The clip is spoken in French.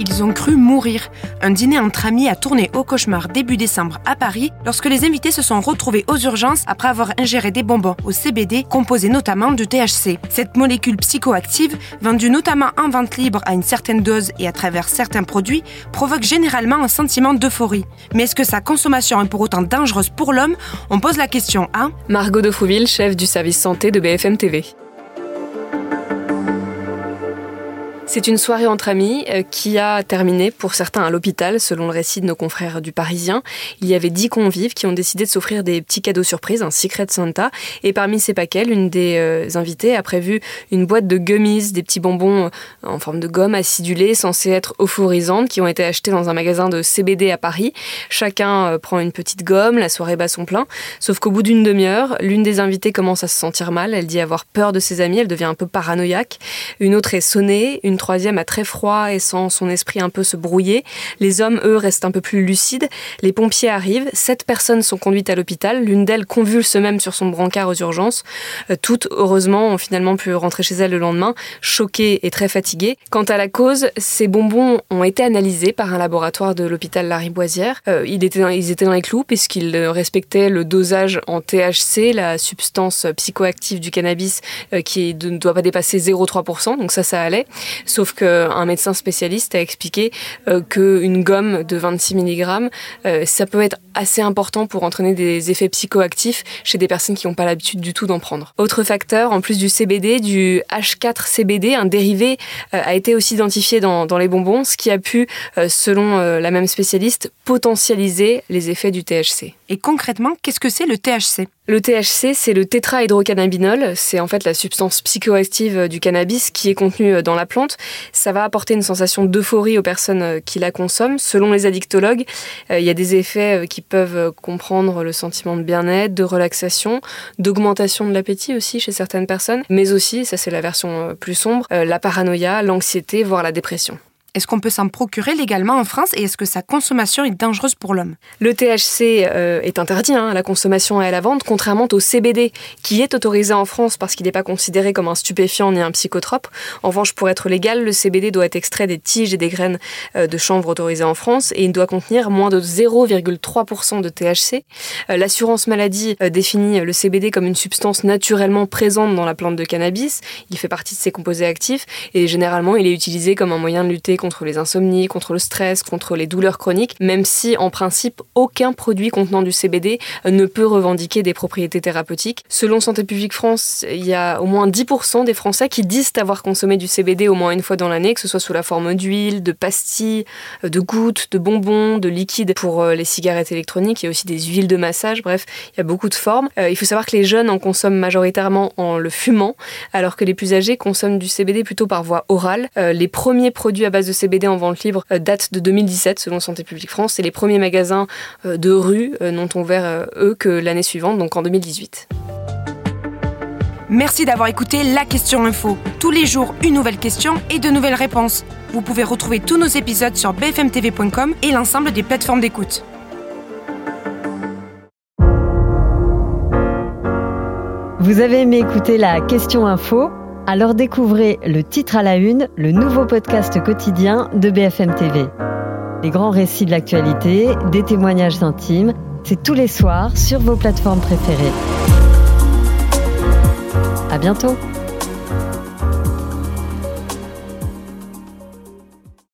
Ils ont cru mourir. Un dîner entre amis a tourné au cauchemar début décembre à Paris lorsque les invités se sont retrouvés aux urgences après avoir ingéré des bonbons au CBD composés notamment de THC. Cette molécule psychoactive, vendue notamment en vente libre à une certaine dose et à travers certains produits, provoque généralement un sentiment d'euphorie. Mais est-ce que sa consommation est pour autant dangereuse pour l'homme? On pose la question à Margot de Frouville, chef du service santé de BFM TV. C'est une soirée entre amis euh, qui a terminé pour certains à l'hôpital, selon le récit de nos confrères du Parisien. Il y avait dix convives qui ont décidé de s'offrir des petits cadeaux surprises, un Secret Santa. Et parmi ces paquets, l'une des euh, invitées a prévu une boîte de gummies, des petits bonbons euh, en forme de gomme acidulée, censés être euphorisantes, qui ont été achetés dans un magasin de CBD à Paris. Chacun prend une petite gomme, la soirée bat son plein. Sauf qu'au bout d'une demi-heure, l'une des invitées commence à se sentir mal. Elle dit avoir peur de ses amis, elle devient un peu paranoïaque. Une autre est sonnée, troisième a très froid et sent son esprit un peu se brouiller. Les hommes, eux, restent un peu plus lucides. Les pompiers arrivent. Sept personnes sont conduites à l'hôpital. L'une d'elles convulse même sur son brancard aux urgences. Euh, toutes, heureusement, ont finalement pu rentrer chez elles le lendemain, choquées et très fatiguées. Quant à la cause, ces bonbons ont été analysés par un laboratoire de l'hôpital Lariboisière. Euh, ils, étaient dans, les clous puisqu'ils respectaient le dosage en THC, la substance psychoactive du cannabis euh, qui ne doit pas dépasser 0,3%. Donc ça, ça allait. Sauf qu'un médecin spécialiste a expliqué euh, qu'une gomme de 26 mg, euh, ça peut être assez important pour entraîner des effets psychoactifs chez des personnes qui n'ont pas l'habitude du tout d'en prendre. Autre facteur, en plus du CBD, du H4CBD, un dérivé euh, a été aussi identifié dans, dans, les bonbons, ce qui a pu, selon la même spécialiste, potentialiser les effets du THC. Et concrètement, qu'est-ce que c'est le THC le THC, c'est le tétrahydrocannabinol. C'est en fait la substance psychoactive du cannabis qui est contenue dans la plante. Ça va apporter une sensation d'euphorie aux personnes qui la consomment. Selon les addictologues, euh, il y a des effets euh, qui peuvent comprendre le sentiment de bien-être, de relaxation, d'augmentation de l'appétit aussi chez certaines personnes, mais aussi, ça c'est la version euh, plus sombre, la paranoïa, l'anxiété, voire la dépression. Est-ce qu'on peut s'en procurer légalement en France et est-ce que sa consommation est dangereuse pour l'homme? Le THC euh, est interdit hein, la consommation et à la vente, contrairement au CBD, qui est autorisé en France parce qu'il n'est pas considéré comme un stupéfiant ni un psychotrope. En revanche, pour être légal, le CBD doit être extrait des tiges et des graines euh, de chanvre autorisées en France et il doit contenir moins de 0,3% de THC. Euh, l'assurance maladie définit le CBD comme une substance naturellement présente dans la plante de cannabis. Il fait partie de ses composés actifs et généralement il est utilisé comme un moyen de lutter les insomnies, contre le stress, contre les douleurs chroniques, même si en principe aucun produit contenant du CBD ne peut revendiquer des propriétés thérapeutiques. Selon Santé publique France, il y a au moins 10% des Français qui disent avoir consommé du CBD au moins une fois dans l'année, que ce soit sous la forme d'huile, de pastilles, de gouttes, de bonbons, de liquides pour euh, les cigarettes électroniques. Il y a aussi des huiles de massage. Bref, il y a beaucoup de formes. Euh, il faut savoir que les jeunes en consomment majoritairement en le fumant, alors que les plus âgés consomment du CBD plutôt par voie orale. Euh, les premiers produits à base de CBD en vente libre euh, date de 2017 selon Santé publique France et les premiers magasins euh, de rue euh, n'ont ouvert eux que l'année suivante, donc en 2018. Merci d'avoir écouté la question info. Tous les jours, une nouvelle question et de nouvelles réponses. Vous pouvez retrouver tous nos épisodes sur bfmtv.com et l'ensemble des plateformes d'écoute. Vous avez aimé écouter la question info? Alors découvrez le titre à la une, le nouveau podcast quotidien de BFM TV. Les grands récits de l'actualité, des témoignages intimes, c'est tous les soirs sur vos plateformes préférées. À bientôt!